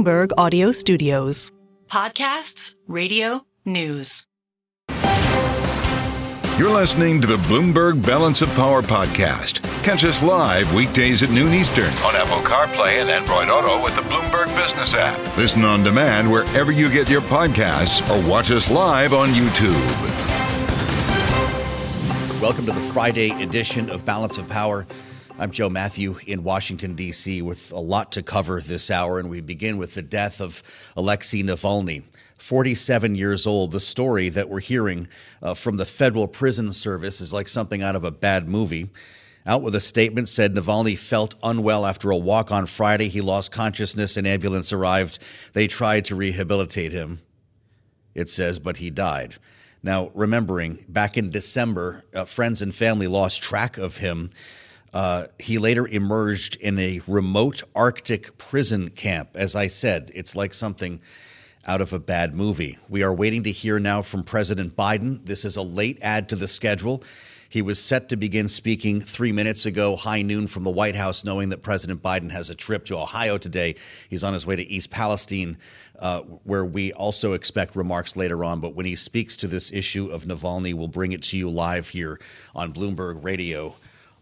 Bloomberg Audio Studios. Podcasts, radio, news. You're listening to the Bloomberg Balance of Power podcast. Catch us live weekdays at noon Eastern on Apple CarPlay and Android Auto with the Bloomberg Business app. Listen on demand wherever you get your podcasts or watch us live on YouTube. Welcome to the Friday edition of Balance of Power. I'm Joe Mathieu in Washington, D.C., with a lot to cover this hour, and we begin with the death of Alexei Navalny. 47 years old. The story that we're hearing uh, from the Federal Prison Service is like something out of a bad movie. Out with a statement said Navalny felt unwell after a walk on Friday. He lost consciousness. An ambulance arrived. They tried to rehabilitate him, it says, but he died. Now, remembering back in December, uh, friends and family lost track of him. Uh, he later emerged in a remote Arctic prison camp. As I said, it's like something out of a bad movie. We are waiting to hear now from President Biden. This is a late add to the schedule. He was set to begin speaking three minutes ago, high noon from the White House, knowing that President Biden has a trip to Ohio today. He's on his way to East Palestine, uh, where we also expect remarks later on. But when he speaks to this issue of Navalny, we'll bring it to you live here on Bloomberg Radio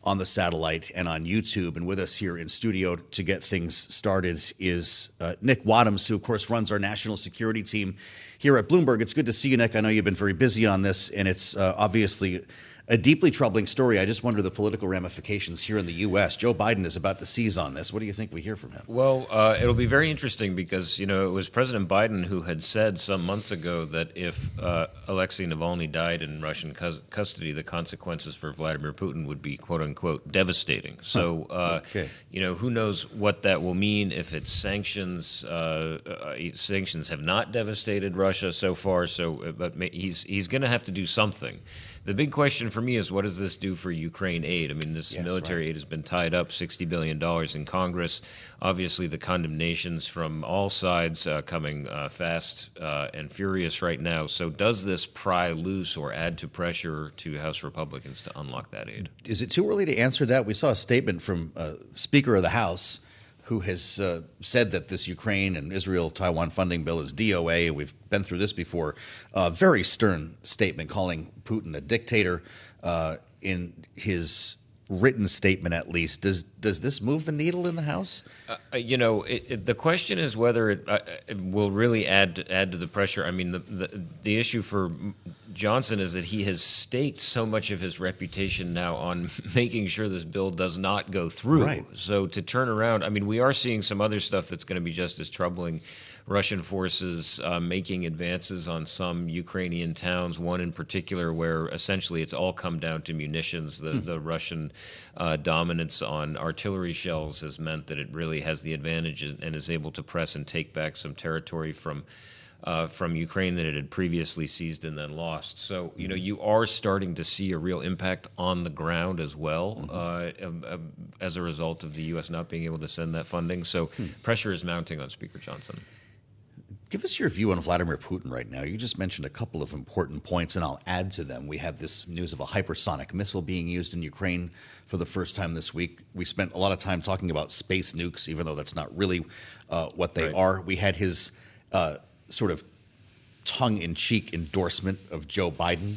on the satellite and on YouTube. And with us here in studio to get things started is uh, Nick Wadhams, who, of course, runs our national security team here at Bloomberg. It's good to see you, Nick. I know you've been very busy on this, and it's uh, obviously a deeply troubling story. I just wonder the political ramifications here in the U.S. Joe Biden is about to seize on this. What do you think we hear from him? Well, uh, it'll be very interesting because you know it was President Biden who had said some months ago that if uh, Alexei Navalny died in Russian cus- custody, the consequences for Vladimir Putin would be "quote unquote" devastating. So, uh, okay. you know, who knows what that will mean if it's sanctions? Uh, uh, sanctions have not devastated Russia so far, so but he's he's going to have to do something. The big question for me is what does this do for Ukraine aid? I mean, this yes, military right. aid has been tied up $60 billion in Congress. Obviously, the condemnations from all sides uh, coming uh, fast uh, and furious right now. So, does this pry loose or add to pressure to House Republicans to unlock that aid? Is it too early to answer that? We saw a statement from uh, Speaker of the House who has uh, said that this Ukraine and Israel Taiwan funding bill is DOA. We've been through this before. A very stern statement calling Putin a dictator uh, in his written statement, at least. Does does this move the needle in the House? Uh, uh you know, it, it, the question is whether it, uh, it, will really add add to the pressure. I mean, the, the the issue for Johnson is that he has staked so much of his reputation now on making sure this bill does not go through. Right. So to turn around, I mean, we are seeing some other stuff that's going to be just as troubling. Russian forces uh, making advances on some Ukrainian towns, one in particular where essentially it's all come down to munitions. The, hmm. the Russian uh, dominance on artillery shells has meant that it really has the advantage and is able to press and take back some territory from uh, from Ukraine that it had previously seized and then lost. So, you know, you are starting to see a real impact on the ground as well mm-hmm. uh, as a result of the U.S. not being able to send that funding. So, hmm. pressure is mounting on Speaker Johnson. Give us your view on Vladimir Putin right now. You just mentioned a couple of important points, and I'll add to them. We have this news of a hypersonic missile being used in Ukraine for the first time this week. We spent a lot of time talking about space nukes, even though that's not really uh, what they right. are. We had his uh, sort of tongue in cheek endorsement of Joe Biden.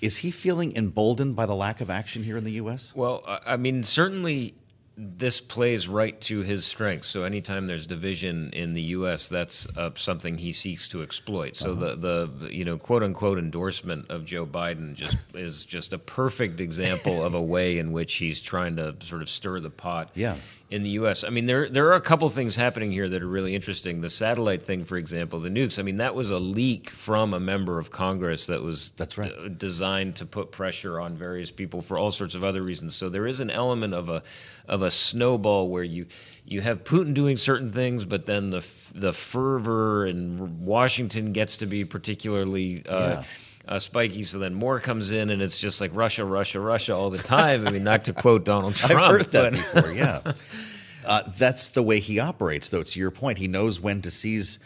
Is he feeling emboldened by the lack of action here in the U.S.? Well, I mean, certainly this plays right to his strengths. So anytime there's division in the U.S., that's uh, something he seeks to exploit. So uh-huh. the the you know quote unquote endorsement of Joe Biden just is just a perfect example of a way in which he's trying to sort of stir the pot. Yeah in the U.S. I mean, there there are a couple things happening here that are really interesting. The satellite thing, for example, the nukes. I mean, that was a leak from a member of Congress that was that's right d- designed to put pressure on various people for all sorts of other reasons. So there is an element of a of a snowball where you you have Putin doing certain things, but then the the fervor in Washington gets to be particularly. Uh, yeah uh, spiky. So then more comes in, and it's just like Russia, Russia, Russia all the time. I mean, not to quote Donald Trump. I've heard that but... before. Yeah, uh, that's the way he operates. Though to your point, he knows when to seize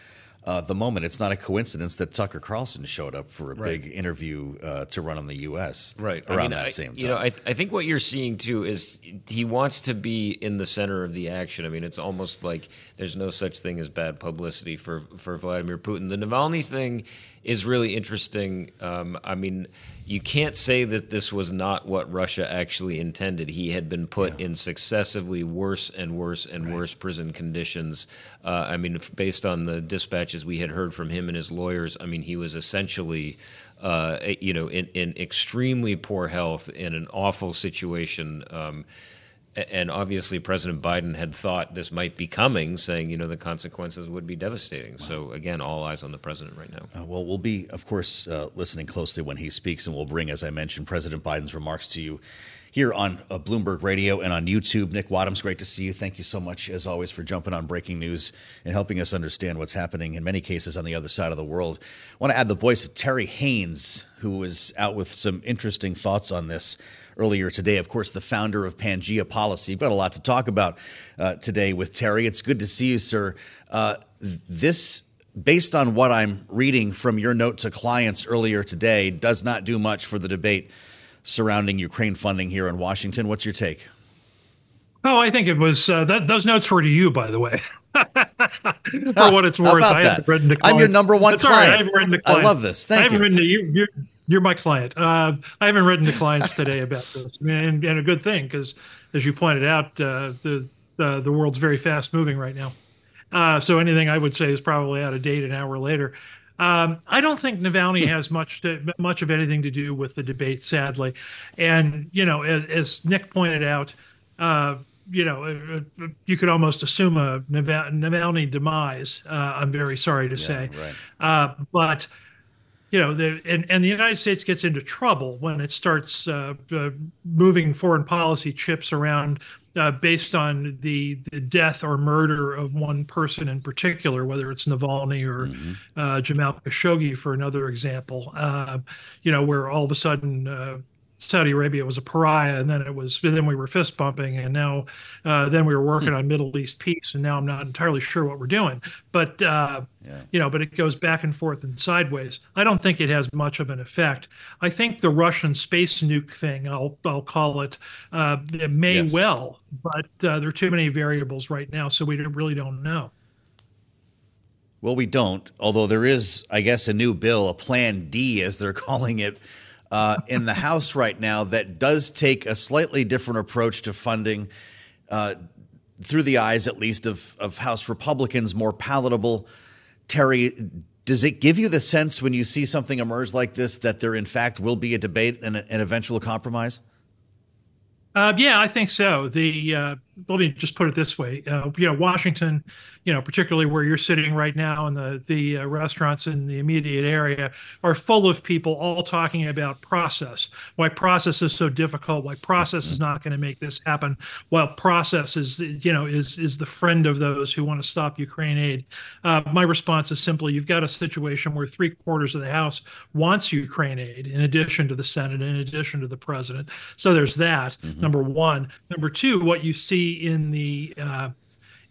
uh, the moment. It's not a coincidence that Tucker Carlson showed up for a Right. big interview uh, to run on the U.S. right around I mean, that I, same time. You know, I, I think what you're seeing too is he wants to be in the center of the action. I mean, it's almost like there's no such thing as bad publicity for for Vladimir Putin. The Navalny thing is really interesting. Um, I mean, you can't say that this was not what Russia actually intended. He had been put in successively worse and worse and worse prison conditions. Uh, I mean, based on the dispatches we had heard from him and his lawyers, I mean, he was essentially, uh, you know, in, in extremely poor health, in an awful situation. Um, and obviously, President Biden had thought this might be coming, saying, you know, the consequences would be devastating. So, again, all eyes on the president right now. Uh, well, we'll be, of course, uh, listening closely when he speaks, and we'll bring, as I mentioned, President Biden's remarks to you here on uh, Bloomberg Radio and on YouTube. Nick Wadhams, great to see you. Thank you so much, as always, for jumping on breaking news and helping us understand what's happening in many cases on the other side of the world. I want to add the voice of Terry Haines, who was out with some interesting thoughts on this earlier today. Of course, the founder of Pangea Policy. We've got a lot to talk about uh, today with Terry. It's good to see you, sir. Uh, this based on what I'm reading from your note to clients earlier today, does not do much for the debate surrounding Ukraine funding here in Washington. What's your take? Oh, I think it was uh, that, those notes were to you, by the way. For what it's worth, I haven't that? written to I'm your number one That's right. client. I haven't written to I love this. Thank I haven't you. Written to you. You're, you're my client. Uh, I haven't written to clients today about this, and, and a good thing because, as you pointed out, uh, the uh, the world's very fast moving right now. Uh, so anything I would say is probably out of date an hour later. Um, I don't think Navalny has much to, much of anything to do with the debate, sadly. And you know, as, as Nick pointed out, uh, you know, uh, uh, you could almost assume a Naval- Navalny demise. Uh, I'm very sorry to say, right. uh, but you know, the, and, and the United States gets into trouble when it starts uh, uh, moving foreign policy chips around uh, based on the, the death or murder of one person in particular, whether it's Navalny or uh, Jamal Khashoggi, for another example. Uh, you know, where all of a sudden uh, Saudi Arabia was a pariah, and then it was then we were fist bumping, and now uh, then we were working on Middle East peace, and now I'm not entirely sure what we're doing. But uh, you know, but it goes back and forth and sideways. I don't think it has much of an effect. I think the Russian space nuke thing, I'll I'll call it, uh, it may Yes. well, but uh, there are too many variables right now, so we really don't know. Well, we don't, although there is, I guess, a new bill, a Plan D, as they're calling it, uh, in the House right now that does take a slightly different approach to funding, uh, through the eyes, at least, of, of House Republicans, more palatable. Terry, does it give you the sense when you see something emerge like this that there, in fact, will be a debate and an eventual compromise? Uh, yeah, I think so. The uh, let me just put it this way: uh, you know, Washington, you know, particularly where you're sitting right now, and the the uh, restaurants in the immediate area are full of people all talking about process. Why process is so difficult? Why process is not going to make this happen? While process is, you know, is is the friend of those who want to stop Ukraine aid. Uh, my response is simply: you've got a situation where three quarters of the House wants Ukraine aid, in addition to the Senate, in addition to the president. So there's that. Number one. Number two, what you see in the uh,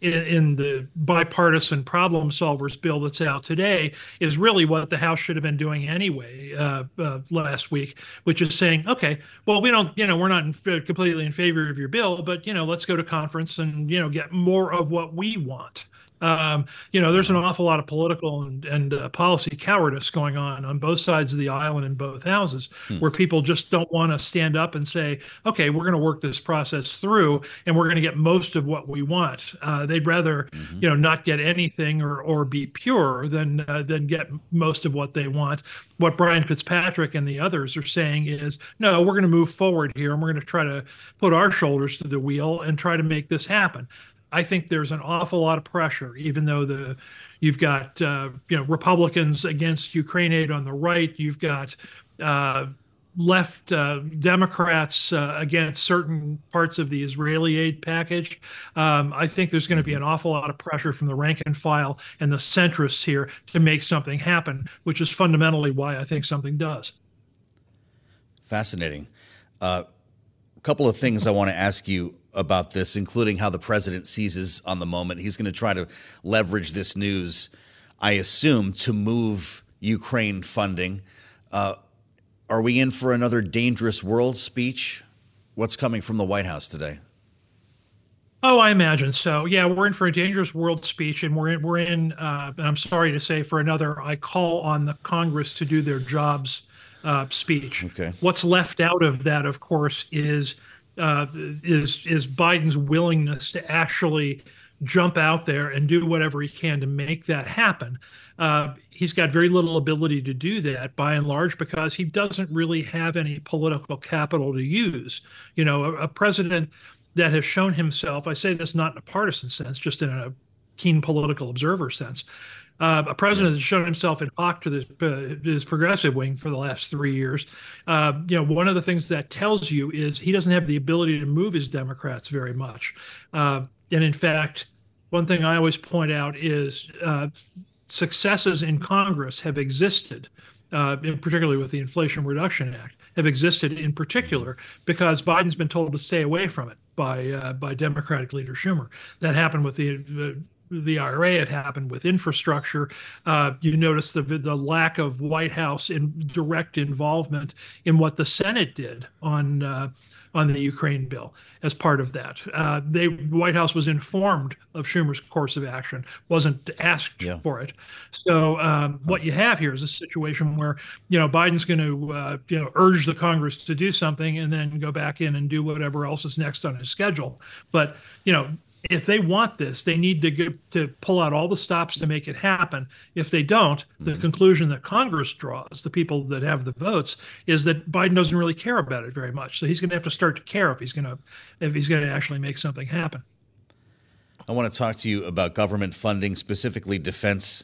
in, in the bipartisan problem solvers bill that's out today is really what the House should have been doing anyway uh, uh, last week, which is saying, okay, well, we don't, you know, we're not in, completely in favor of your bill, but you know, let's go to conference and you know get more of what we want. Um, you know, there's an awful lot of political and, and uh, policy cowardice going on on both sides of the aisle and in both houses, where people just don't want to stand up and say, "Okay, we're going to work this process through, and we're going to get most of what we want." Uh, they'd rather, you know, not get anything or or be pure than uh, than get most of what they want. What Brian Fitzpatrick and the others are saying is, "No, we're going to move forward here, and we're going to try to put our shoulders to the wheel and try to make this happen." I think there's an awful lot of pressure, even though the you've got uh, you know Republicans against Ukraine aid on the right, you've got uh, left uh, Democrats uh, against certain parts of the Israeli aid package. Um, I think there's going to be an awful lot of pressure from the rank and file and the centrists here to make something happen, which is fundamentally why I think something does. Fascinating. Uh, couple of things I want to ask you about this, including how the president seizes on the moment. He's going to try to leverage this news I assume, to move Ukraine funding. Uh, are we in for another dangerous world speech? What's coming from the White House today? Oh, I imagine so. Yeah, we're in for a dangerous world speech, and we're in, we're in. Uh, and I'm sorry to say, for another, I call on the Congress to do their jobs uh, speech. Okay. What's left out of that, of course, is uh, is is Biden's willingness to actually jump out there and do whatever he can to make that happen. Uh, he's got very little ability to do that by and large because he doesn't really have any political capital to use. You know, a, a president that has shown himself, I say this not in a partisan sense, just in a keen political observer sense, uh, a president has shown himself in hock to this, uh, this progressive wing for the last three years. Uh, you know, one of the things that tells you is he doesn't have the ability to move his Democrats very much. Uh, and in fact, one thing I always point out is uh, successes in Congress have existed, uh, particularly with the Inflation Reduction Act, have existed in particular because Biden's been told to stay away from it by uh, by Democratic leader Schumer. That happened with the uh, the IRA. It happened with infrastructure. Uh, you notice the the lack of White House in direct involvement in what the Senate did on uh, on the Ukraine bill as part of that. Uh, they White House was informed of Schumer's course of action, wasn't asked Yeah. for it. So um, what you have here is a situation where you know Biden's going to uh, you know urge the Congress to do something and then go back in and do whatever else is next on his schedule. But you know if they want this, they need to get, to pull out all the stops to make it happen. If they don't, the conclusion that Congress draws, the people that have the votes, is that Biden doesn't really care about it very much. So he's going to have to start to care if he's going to if he's going to actually make something happen. I want to talk to you about government funding, specifically defense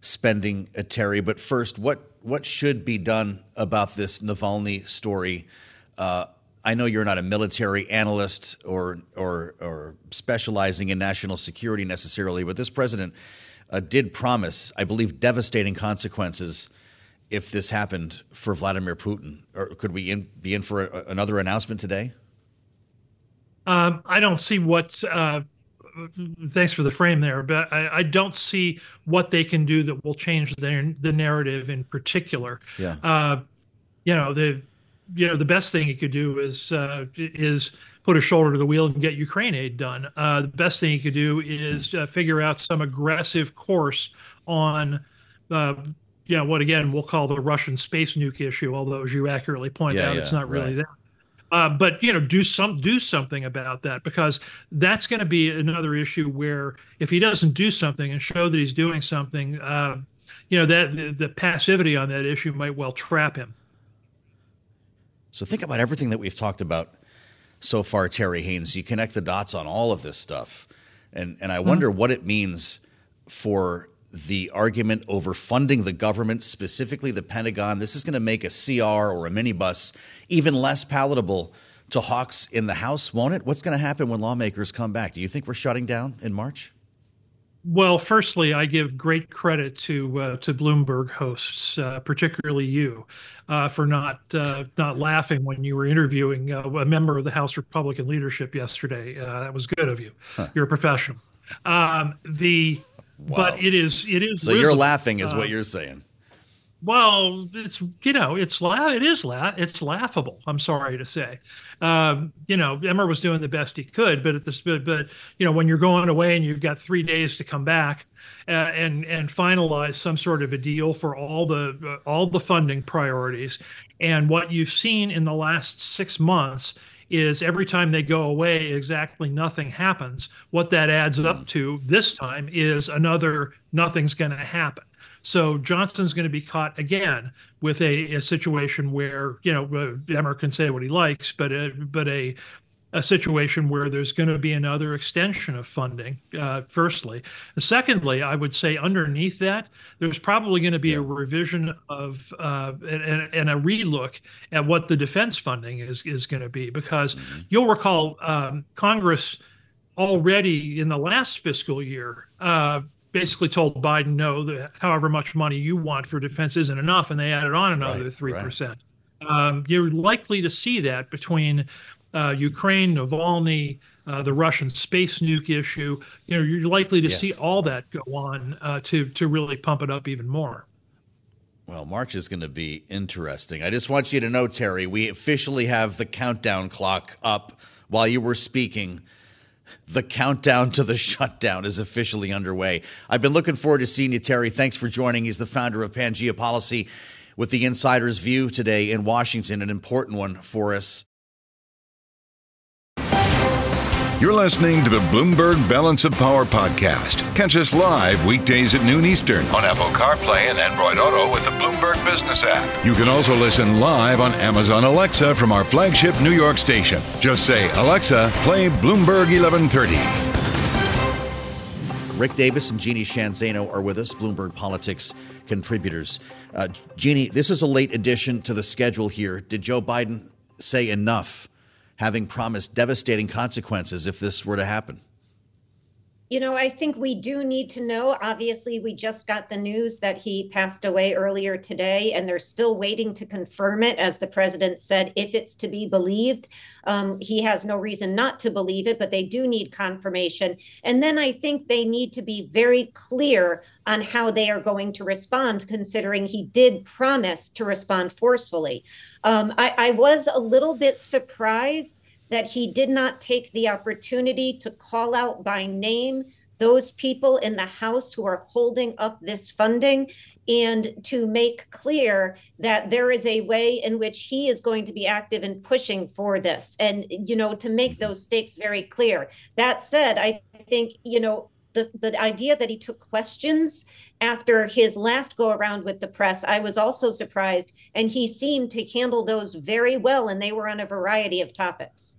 spending, Terry. But first, what what should be done about this Navalny story? Uh, I know you're not a military analyst or or or specializing in national security necessarily, but this president uh, did promise, I believe, devastating consequences if this happened for Vladimir Putin. Or could we in, be in for a, another announcement today? Um, I don't see what. Uh, thanks for the frame there, but I, I don't see what they can do that will change their the narrative in particular. Yeah. Uh, you know the you know the best thing he could do is uh, is put a shoulder to the wheel and get Ukraine aid done. Uh, the best thing he could do is uh, figure out some aggressive course on. Uh, you know what? Again, we'll call the Russian space nuke issue. Although, as you accurately point Yeah, out, yeah, it's not really right. that. Uh, but you know, do some do something about that because that's going to be another issue where if he doesn't do something and show that he's doing something, uh, you know, that the, the passivity on that issue might well trap him. So think about everything that we've talked about so far, Terry Haines. You connect the dots on all of this stuff, and and I hmm. wonder what it means for the argument over funding the government, specifically the Pentagon. This is going to make a CR or a minibus even less palatable to hawks in the House, won't it? What's going to happen when lawmakers come back? Do you think we're shutting down in March? Well, firstly, I give great credit to uh, to Bloomberg hosts, uh, particularly you, uh, for not uh, not laughing when you were interviewing uh, a member of the House Republican leadership yesterday. Uh, that was good of you. You're a professional. Um, the but it is it is So you're laughing, is what you're saying. Well, it's you know, it's la- it is la- it's laughable. I'm sorry to say. Um, you know, Emmer was doing the best he could, but at this, but, but you know, when you're going away and you've got three days to come back uh, and and finalize some sort of a deal for all the uh, all the funding priorities, and what you've seen in the last six months is every time they go away, exactly nothing happens. What that adds up to this time is another nothing's going to happen. So Johnson's going to be caught again with a, a situation where you know uh, Emmer can say what he likes, but a, but a a situation where there's going to be another extension of funding. Uh, firstly, secondly, I would say underneath that, there's probably going to be a revision of uh, and, and a relook at what the defense funding is is going to be because you'll recall um, Congress already in the last fiscal year uh, basically told Biden no, however much money you want for defense isn't enough, and they added on another Right, three right. percent. Um, you're likely to see that between uh, Ukraine, Navalny, uh, the Russian space nuke issue. You know, you're likely to Yes. see all that go on uh, to to really pump it up even more. Well, March is going to be interesting. I just want you to know, Terry, we officially have the countdown clock up while you were speaking. The countdown to the shutdown is officially underway. I've been looking forward to seeing you, Terry. Thanks for joining. He's the founder of Pangea Policy with the Insider's View today in Washington, an important one for us. You're listening to the Bloomberg Balance of Power podcast. Catch us live weekdays at noon Eastern on Apple CarPlay and Android Auto with the Bloomberg Business app. You can also listen live on Amazon Alexa from our flagship New York station. Just say, Alexa, play Bloomberg 1130. Rick Davis and Jeannie Sheehan Zaino are with us, Bloomberg Politics contributors. Uh, Jeannie, this is a late addition to the schedule here. Did Joe Biden say enough, having promised devastating consequences if this were to happen? You know, I think we do need to know. Obviously, we just got the news that he passed away earlier today, and they're still waiting to confirm it. As the president said, if it's to be believed, um, he has no reason not to believe it, but they do need confirmation. And then I think they need to be very clear on how they are going to respond, considering he did promise to respond forcefully. Um, I, I was a little bit surprised that he did not take the opportunity to call out by name those people in the House who are holding up this funding and to make clear that there is a way in which he is going to be active in pushing for this and, you know, to make those stakes very clear. That said, I think, you know, the, the idea that he took questions after his last go around with the press, I was also surprised. And he seemed to handle those very well, and they were on a variety of topics.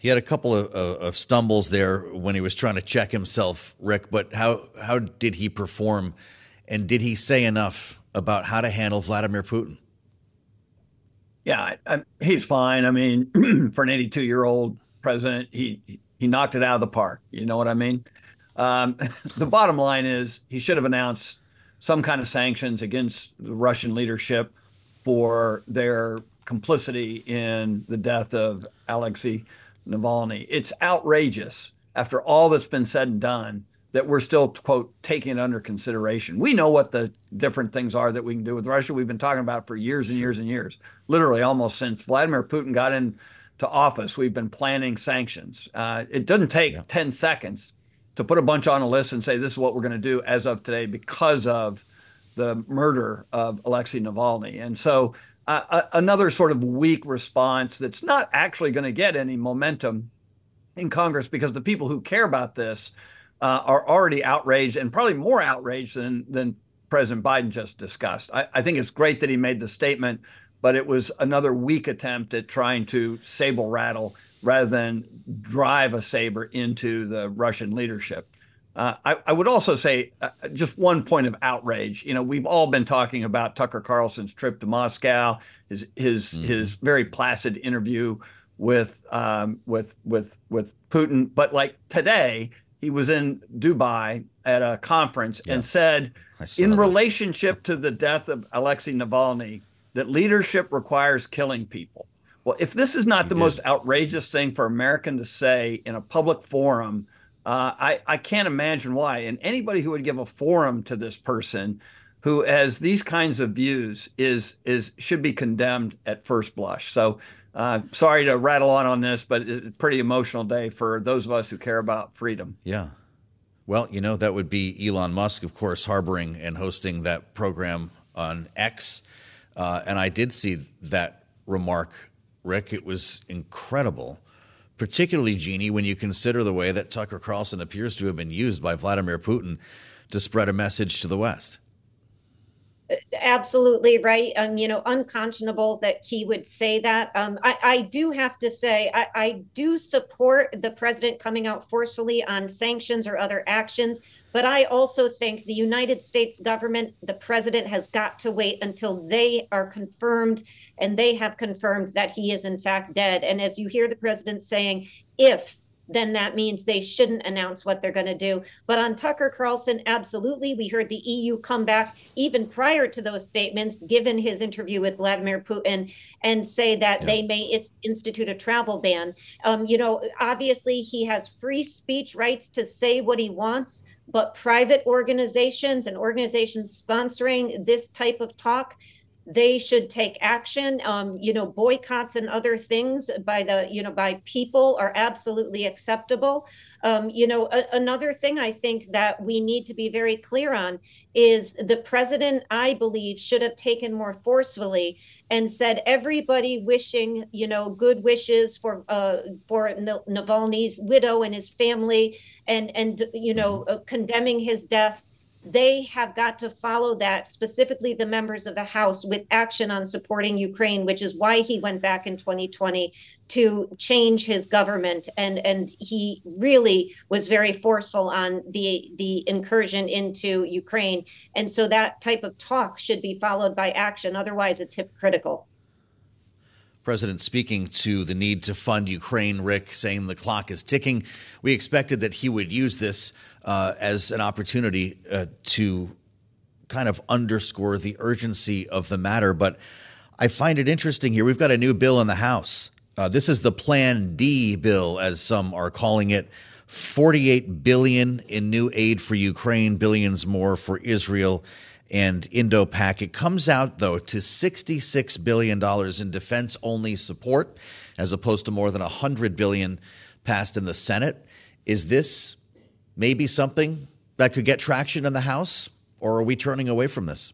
He had a couple of, of, of stumbles there when he was trying to check himself, Rick. But how how did he perform, and did he say enough about how to handle Vladimir Putin? Yeah, I, I, he's fine. I mean, for an 82 year old president, he he knocked it out of the park. You know what I mean? Um, the bottom line is he should have announced some kind of sanctions against the Russian leadership for their complicity in the death of Alexei Navalny. It's outrageous after all that's been said and done that we're still quote taking it under consideration. We know what the different things are that we can do with Russia. We've been talking about for years and years and years, literally almost since Vladimir Putin got into office. We've been planning sanctions. Uh, it doesn't take yeah. ten seconds to put a bunch on a list and say this is what we're going to do as of today because of the murder of Alexei Navalny. And so another sort of weak response that's not actually going to get any momentum in Congress because the people who care about this uh, are already outraged and probably more outraged than than President Biden just discussed. I, I, think it's great that he made the statement, but it was another weak attempt at trying to sable rattle rather than drive a saber into the Russian leadership. Uh, I, I, would also say uh, just one point of outrage. You know, we've all been talking about Tucker Carlson's trip to Moscow, his his mm-hmm. his very placid interview with um, with with with Putin. But like today, he was in Dubai at a conference yeah. and said, in relationship to the death of Alexei Navalny, that leadership requires killing people. Well, if this is not he the did. most outrageous thing for American to say in a public forum uh, I, I can't imagine why. And anybody who would give a forum to this person who has these kinds of views is is should be condemned at first blush. So uh, sorry to rattle on on this, but it's a pretty emotional day for those of us who care about freedom. Yeah. Well, you know, that would be Elon Musk, of course, harboring and hosting that program on X. Uh, and I did see that remark, Rick. It was incredible particularly, Jeannie, when you consider the way that Tucker Carlson appears to have been used by Vladimir Putin to spread a message to the West absolutely right. Um, you know, unconscionable that he would say that. Um, I, I do have to say, I, I do support the president coming out forcefully on sanctions or other actions, but I also think the United States government, the president, has got to wait until they are confirmed and they have confirmed that he is in fact dead. And as you hear the president saying, if then that means they shouldn't announce what they're going to do. But on Tucker Carlson, absolutely. We heard the EU come back even prior to those statements, given his interview with Vladimir Putin, and say that yeah. they may is- institute a travel ban. Um, you know, obviously, he has free speech rights to say what he wants, but private organizations and organizations sponsoring this type of talk they should take action. Um, you know, boycotts and other things by the, you know, by people are absolutely acceptable. Um, you know, a- another thing I think that we need to be very clear on is the president, I believe, should have taken more forcefully and said everybody wishing, you know, good wishes for uh, for Navalny's widow and his family, and and you know, uh, condemning his death they have got to follow that, specifically the members of the House, with action on supporting Ukraine, which is why he went back in 2020 to change his government. And, and he really was very forceful on the, the incursion into Ukraine. And so that type of talk should be followed by action. Otherwise, it's hypocritical. President speaking to the need to fund Ukraine, Rick, saying the clock is ticking. We expected that he would use this uh, as an opportunity uh, to kind of underscore the urgency of the matter. But I find it interesting here. We've got a new bill in the House. Uh, this is the Plan D bill, as some are calling it. 48 billion in new aid for Ukraine, billions more for Israel and Indo-Pac. It comes out though to $66 billion in defense only support as opposed to more than 100 billion passed in the Senate. Is this maybe something that could get traction in the House or are we turning away from this?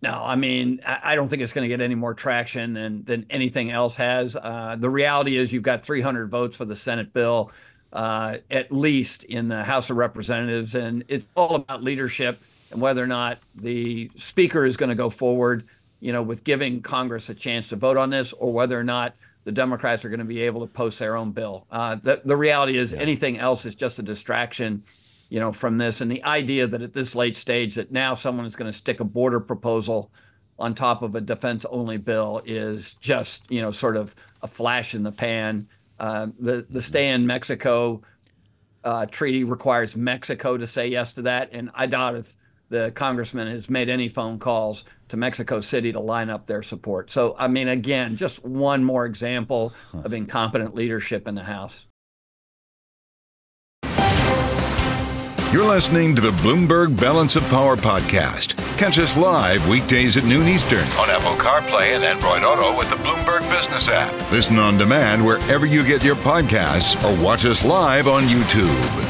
No, I mean, I don't think it's going to get any more traction than than anything else has. Uh, the reality is, you've got 300 votes for the Senate bill, uh, at least in the House of Representatives, and it's all about leadership and whether or not the speaker is going to go forward, you know, with giving Congress a chance to vote on this, or whether or not the Democrats are going to be able to post their own bill. Uh, the, the reality is yeah. anything else is just a distraction, you know, from this. And the idea that at this late stage that now someone is going to stick a border proposal on top of a defense only bill is just, you know, sort of a flash in the pan. Uh, the the stay in Mexico uh, treaty requires Mexico to say yes to that, and I doubt if the congressman has made any phone calls to Mexico City to line up their support. So, I mean, again, just one more example of incompetent leadership in the House. You're listening to the Bloomberg Balance of Power podcast. Catch us live weekdays at noon Eastern on Apple CarPlay and Android Auto with the Bloomberg Business app. Listen on demand wherever you get your podcasts or watch us live on YouTube.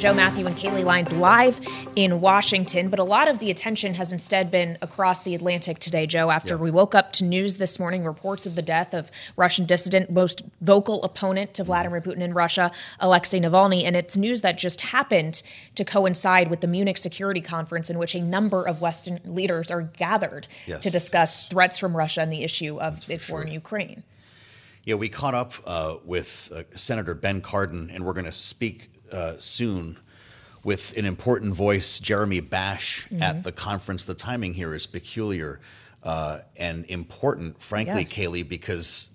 Joe Mathieu and Kailey Leinz live in Washington, but a lot of the attention has instead been across the Atlantic today, Joe, after yeah. we woke up to news this morning reports of the death of Russian dissident, most vocal opponent to Vladimir Putin in Russia, Alexei Navalny. And it's news that just happened to coincide with the Munich Security Conference, in which a number of Western leaders are gathered yes. to discuss threats from Russia and the issue of That's its war in Ukraine. Yeah, we caught up uh, with uh, Senator Ben Cardin, and we're going to speak uh, soon with an important voice, Jeremy Bash, mm-hmm. at the conference. The timing here is peculiar uh, and important, frankly, yes. Kailey, because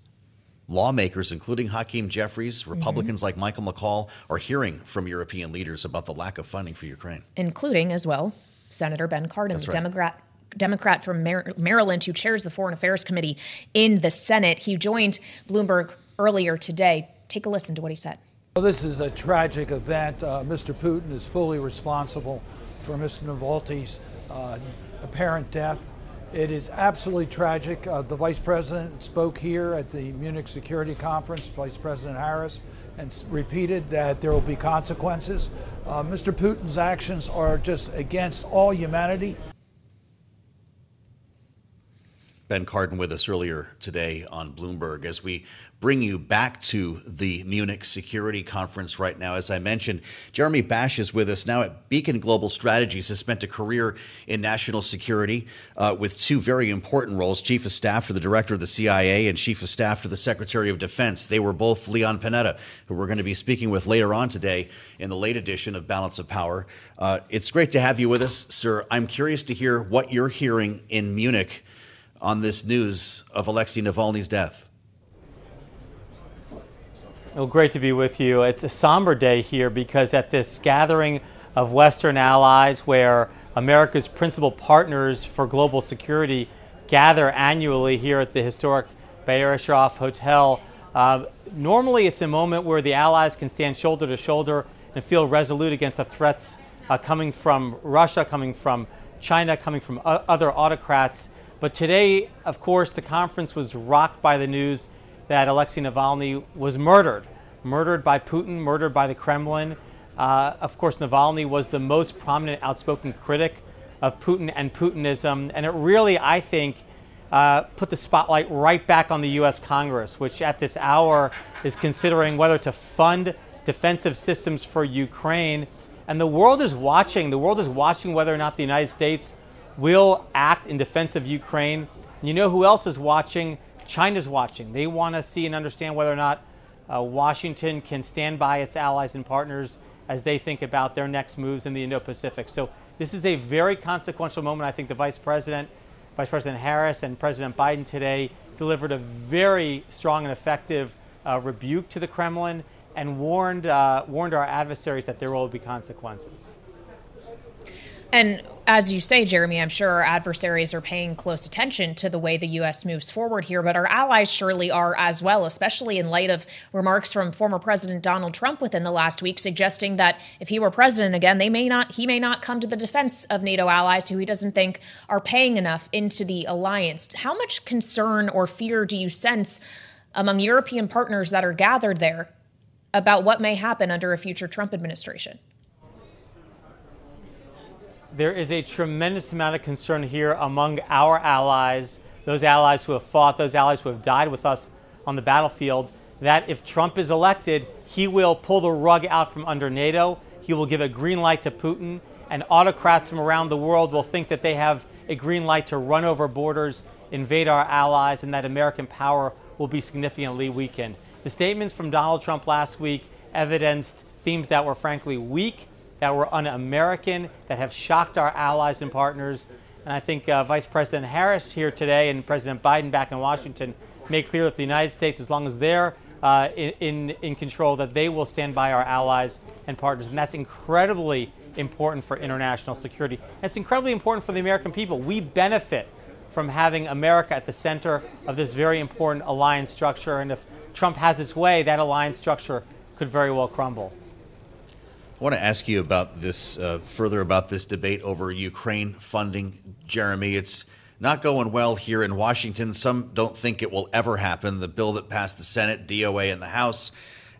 lawmakers, including Hakeem Jeffries, mm-hmm. Republicans mm-hmm. like Michael McCaul, are hearing from European leaders about the lack of funding for Ukraine. Including, as well, Senator Ben Cardin, right. Democrat. Democrat from Maryland, who chairs the Foreign Affairs Committee in the Senate. He joined Bloomberg earlier today. Take a listen to what he said. Well, this is a tragic event. Uh, Mr. Putin is fully responsible for Mr. Navalny's uh, apparent death. It is absolutely tragic. Uh, the vice president spoke here at the Munich Security Conference, Vice President Harris, and repeated that there will be consequences. Uh, Mr. Putin's actions are just against all humanity. Ben Cardin with us earlier today on Bloomberg as we bring you back to the Munich Security Conference right now. As I mentioned, Jeremy Bash is with us now at Beacon Global Strategies, has spent a career in national security uh, with two very important roles Chief of Staff to the Director of the CIA and Chief of Staff to the Secretary of Defense. They were both Leon Panetta, who we're going to be speaking with later on today in the late edition of Balance of Power. Uh, it's great to have you with us, sir. I'm curious to hear what you're hearing in Munich on this news of Alexei Navalny's death? Well, great to be with you. It's a somber day here because at this gathering of Western allies where America's principal partners for global security gather annually here at the historic Bayerischer Hof Hotel, uh, normally it's a moment where the allies can stand shoulder to shoulder and feel resolute against the threats uh, coming from Russia, coming from China, coming from other autocrats. But today, of course, the conference was rocked by the news that Alexei Navalny was murdered, murdered by Putin, murdered by the Kremlin. Uh, of course, Navalny was the most prominent outspoken critic of Putin and Putinism, and it really, I think, uh, put the spotlight right back on the U.S. Congress, which at this hour is considering whether to fund defensive systems for Ukraine. And the world is watching. The world is watching whether or not the United States will act in defense of Ukraine. You know who else is watching? China's watching. They want to see and understand whether or not uh, Washington can stand by its allies and partners as they think about their next moves in the Indo Pacific. So, this is a very consequential moment. I think the Vice President, Vice President Harris, and President Biden today delivered a very strong and effective uh, rebuke to the Kremlin and warned, uh, warned our adversaries that there will be consequences. And as you say, Jeremy, I'm sure our adversaries are paying close attention to the way the U.S. moves forward here, but our allies surely are as well, especially in light of remarks from former President Donald Trump within the last week suggesting that if he were president again, they may not he may not come to the defense of NATO allies who he doesn't think are paying enough into the alliance. How much concern or fear do you sense among European partners that are gathered there about what may happen under a future Trump administration? There is a tremendous amount of concern here among our allies, those allies who have fought, those allies who have died with us on the battlefield, that if Trump is elected, he will pull the rug out from under NATO. He will give a green light to Putin, and autocrats from around the world will think that they have a green light to run over borders, invade our allies, and that American power will be significantly weakened. The statements from Donald Trump last week evidenced themes that were frankly weak that were un American, that have shocked our allies and partners. And I think uh, Vice President Harris here today and President Biden back in Washington made clear that the United States, as long as they're uh, in, in control, that they will stand by our allies and partners. And that's incredibly important for international security. And it's incredibly important for the American people. We benefit from having America at the center of this very important alliance structure. And if Trump has its way, that alliance structure could very well crumble. I want to ask you about this uh, further about this debate over Ukraine funding, Jeremy. It's not going well here in Washington. Some don't think it will ever happen. The bill that passed the Senate, DOA, and the House,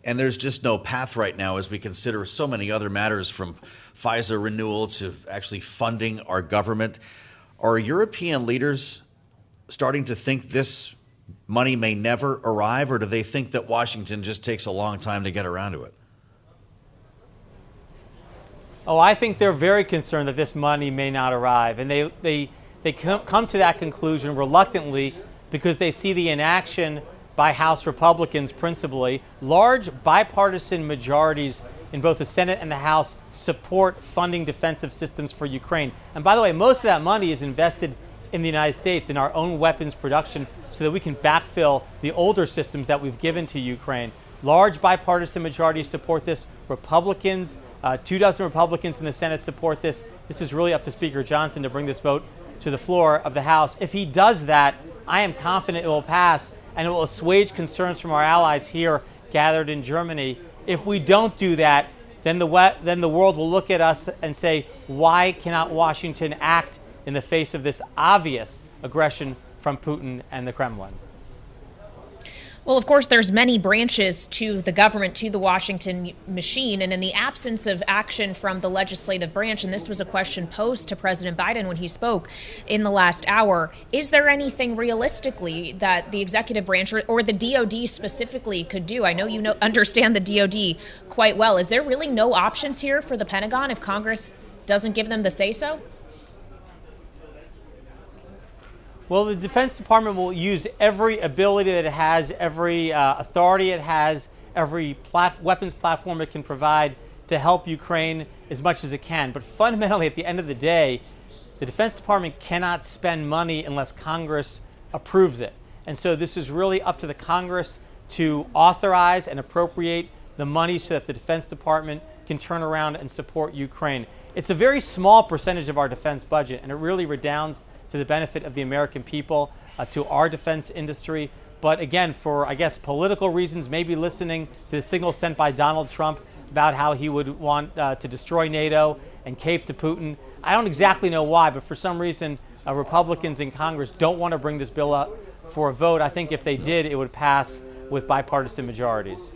and there's just no path right now as we consider so many other matters from FISA renewal to actually funding our government. Are European leaders starting to think this money may never arrive, or do they think that Washington just takes a long time to get around to it? Oh, I think they're very concerned that this money may not arrive. And they, they, they come to that conclusion reluctantly because they see the inaction by House Republicans principally. Large bipartisan majorities in both the Senate and the House support funding defensive systems for Ukraine. And by the way, most of that money is invested in the United States in our own weapons production so that we can backfill the older systems that we've given to Ukraine. Large bipartisan majorities support this. Republicans, uh, two dozen Republicans in the Senate support this. This is really up to Speaker Johnson to bring this vote to the floor of the House. If he does that, I am confident it will pass and it will assuage concerns from our allies here gathered in Germany. If we don't do that, then the, then the world will look at us and say, why cannot Washington act in the face of this obvious aggression from Putin and the Kremlin? Well, of course, there's many branches to the government, to the Washington machine, and in the absence of action from the legislative branch, and this was a question posed to President Biden when he spoke in the last hour, is there anything realistically that the executive branch or, or the DoD specifically could do? I know you know, understand the DoD quite well. Is there really no options here for the Pentagon if Congress doesn't give them the say so? Well, the Defense Department will use every ability that it has, every uh, authority it has, every plat- weapons platform it can provide to help Ukraine as much as it can. But fundamentally, at the end of the day, the Defense Department cannot spend money unless Congress approves it. And so this is really up to the Congress to authorize and appropriate the money so that the Defense Department can turn around and support Ukraine. It's a very small percentage of our defense budget, and it really redounds to the benefit of the American people, uh, to our defense industry. But again, for I guess political reasons, maybe listening to the signal sent by Donald Trump about how he would want uh, to destroy NATO and cave to Putin. I don't exactly know why, but for some reason, uh, Republicans in Congress don't want to bring this bill up for a vote. I think if they did, it would pass with bipartisan majorities.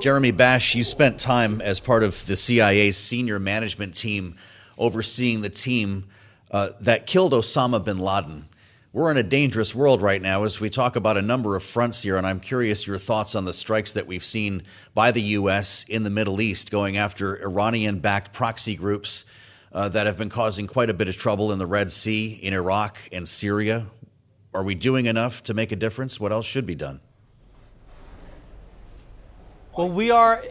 Jeremy Bash, you spent time as part of the CIA's senior management team overseeing the team uh, that killed Osama bin Laden. We're in a dangerous world right now as we talk about a number of fronts here, and I'm curious your thoughts on the strikes that we've seen by the U.S. in the Middle East going after Iranian backed proxy groups uh, that have been causing quite a bit of trouble in the Red Sea, in Iraq, and Syria. Are we doing enough to make a difference? What else should be done? Well, we are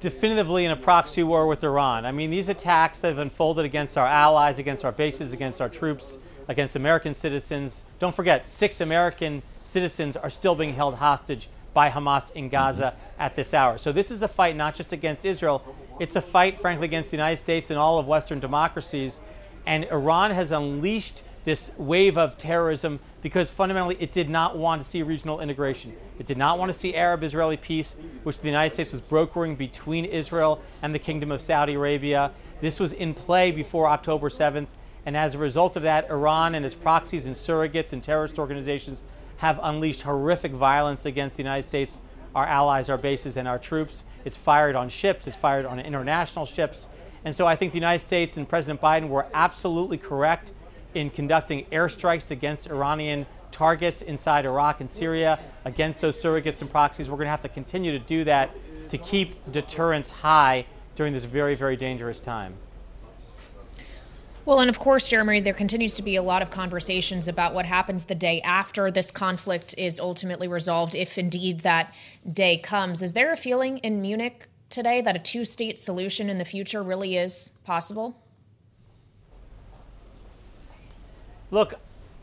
definitively in a proxy war with Iran. I mean, these attacks that have unfolded against our allies, against our bases, against our troops, against American citizens. Don't forget, six American citizens are still being held hostage by Hamas in Gaza at this hour. So this is a fight not just against Israel, it's a fight, frankly, against the United States and all of Western democracies. And Iran has unleashed this wave of terrorism because fundamentally it did not want to see regional integration. It did not want to see Arab Israeli peace, which the United States was brokering between Israel and the Kingdom of Saudi Arabia. This was in play before October 7th. And as a result of that, Iran and its proxies and surrogates and terrorist organizations have unleashed horrific violence against the United States, our allies, our bases, and our troops. It's fired on ships, it's fired on international ships. And so I think the United States and President Biden were absolutely correct in conducting airstrikes against Iranian targets inside Iraq and Syria, against those surrogates and proxies. We're going to have to continue to do that to keep deterrence high during this very, very dangerous time. Well, and of course, Jeremy, there continues to be a lot of conversations about what happens the day after this conflict is ultimately resolved, if indeed that day comes. Is there a feeling in Munich today that a two state solution in the future really is possible? Look,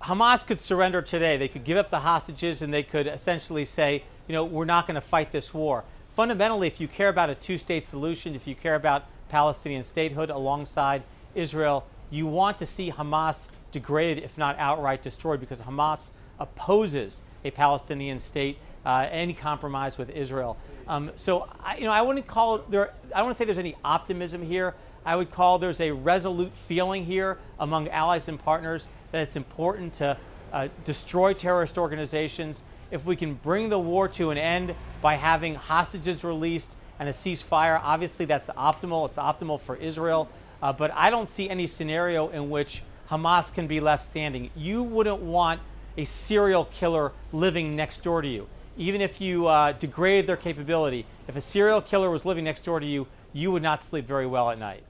Hamas could surrender today. They could give up the hostages and they could essentially say, you know, we're not going to fight this war. Fundamentally, if you care about a two state solution, if you care about Palestinian statehood alongside Israel, you want to see Hamas degraded, if not outright destroyed, because Hamas opposes a Palestinian state, uh, any compromise with Israel. Um, so, I, you know, I wouldn't call there. I don't want to say there's any optimism here. I would call there's a resolute feeling here among allies and partners that it's important to uh, destroy terrorist organizations. If we can bring the war to an end by having hostages released and a ceasefire, obviously that's optimal. It's optimal for Israel. Uh, but I don't see any scenario in which Hamas can be left standing. You wouldn't want a serial killer living next door to you. Even if you uh, degrade their capability, if a serial killer was living next door to you, you would not sleep very well at night.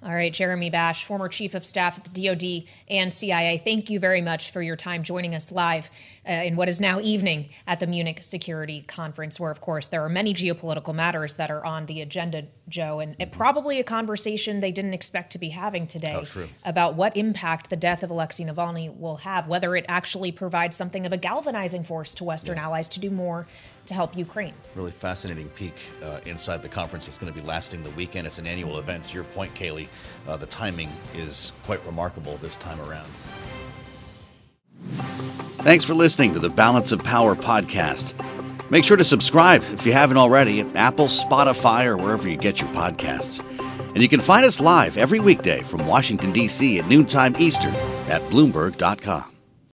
All right, Jeremy Bash, former chief of staff at the DoD and CIA, thank you very much for your time joining us live uh, in what is now evening at the Munich Security Conference, where, of course, there are many geopolitical matters that are on the agenda, Joe, and it, probably a conversation they didn't expect to be having today about what impact the death of Alexey Navalny will have, whether it actually provides something of a galvanizing force to Western yeah. allies to do more to help Ukraine. Really fascinating peek uh, inside the conference. It's going to be lasting the weekend. It's an annual event. To your point, Kailey, uh, the timing is quite remarkable this time around. Thanks for listening to the Balance of Power podcast. Make sure to subscribe if you haven't already at Apple, Spotify, or wherever you get your podcasts. And you can find us live every weekday from Washington, D.C. at noontime Eastern at Bloomberg.com.